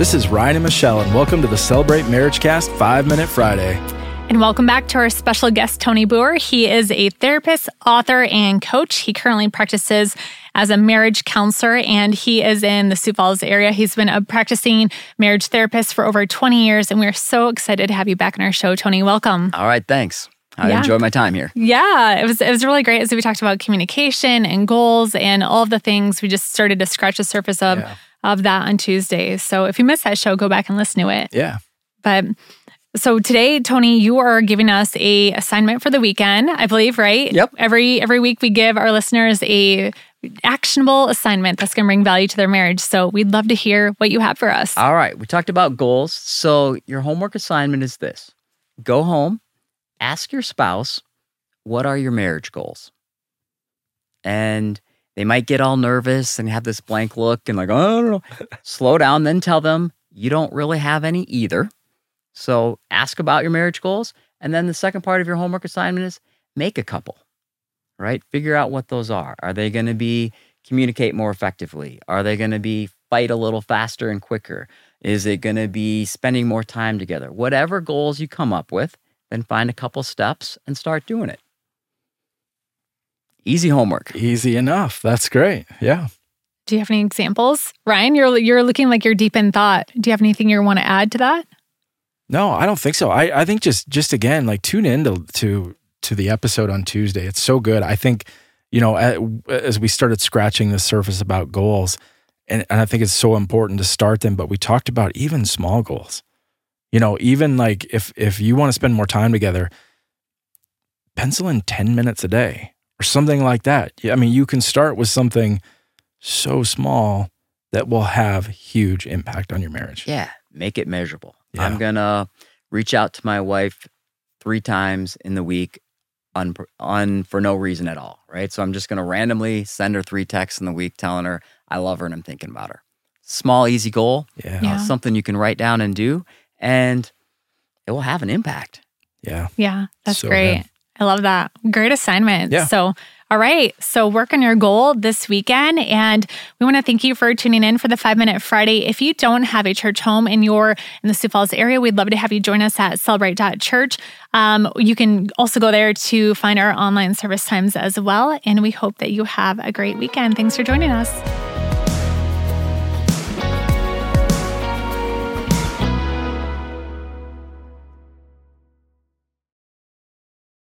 This is Ryan and Michelle, and welcome to the Celebrate Marriage Cast 5 Minute Friday. And welcome back to our special guest, Tony Boer. He is a therapist, author, and coach. He currently practices as a marriage counselor and he is in the Sioux Falls area. He's been a practicing marriage therapist for over 20 years. And we're so excited to have you back on our show, Tony. Welcome. All right, thanks. I Yeah. enjoyed my time here. Yeah, it was it was really great as we talked about communication and goals and all of the things. We just started to scratch the surface of Yeah. Of that on Tuesdays. So if you missed that show, go back and listen to it. Yeah. But so today, Tony, you are giving us a assignment for the weekend, I believe, right? Yep. Every every week we give our listeners a actionable assignment that's going to bring value to their marriage. So we'd love to hear what you have for us. All right, we talked about goals. So your homework assignment is this go home, ask your spouse, what are your marriage goals? And they might get all nervous and have this blank look and like, oh. Slow down, then tell them you don't really have any either. So ask about your marriage goals. And then the second part of your homework assignment is make a couple, right? Figure out what those are. Are they going to be communicate more effectively? Are they going to be fight a little faster and quicker? Is it going to be spending more time together? Whatever goals you come up with, then find a couple steps and start doing it. Easy homework. Easy enough. That's great. Yeah. Do you have any examples, Ryan? You're you're looking like you're deep in thought. Do you have anything you want to add to that? No, I don't think so. I, I think just just again, like tune in to, to to the episode on Tuesday. It's so good. I think, you know, as we started scratching the surface about goals, and, and I think it's so important to start them, but we talked about even small goals. You know, even like if if you want to spend more time together, pencil in 10 minutes a day or something like that. I mean, you can start with something so small that will have huge impact on your marriage. Yeah, make it measurable. Yeah. I'm going to reach out to my wife three times in the week on, on for no reason at all, right? So I'm just going to randomly send her three texts in the week telling her I love her and I'm thinking about her. Small, easy goal, Yeah. Yeah. uh, something you can write down and do, and it will have an impact. Yeah. Yeah, that's So great. good. I love that. Great assignment. Yeah. So, all right. So, work on your goal this weekend. And we want to thank you for tuning in for the Five Minute Friday. If you don't have a church home and you're in the Sioux Falls area, we'd love to have you join us at celebrate.church. Um, you can also go there to find our online service times as well. And we hope that you have a great weekend. Thanks for joining us.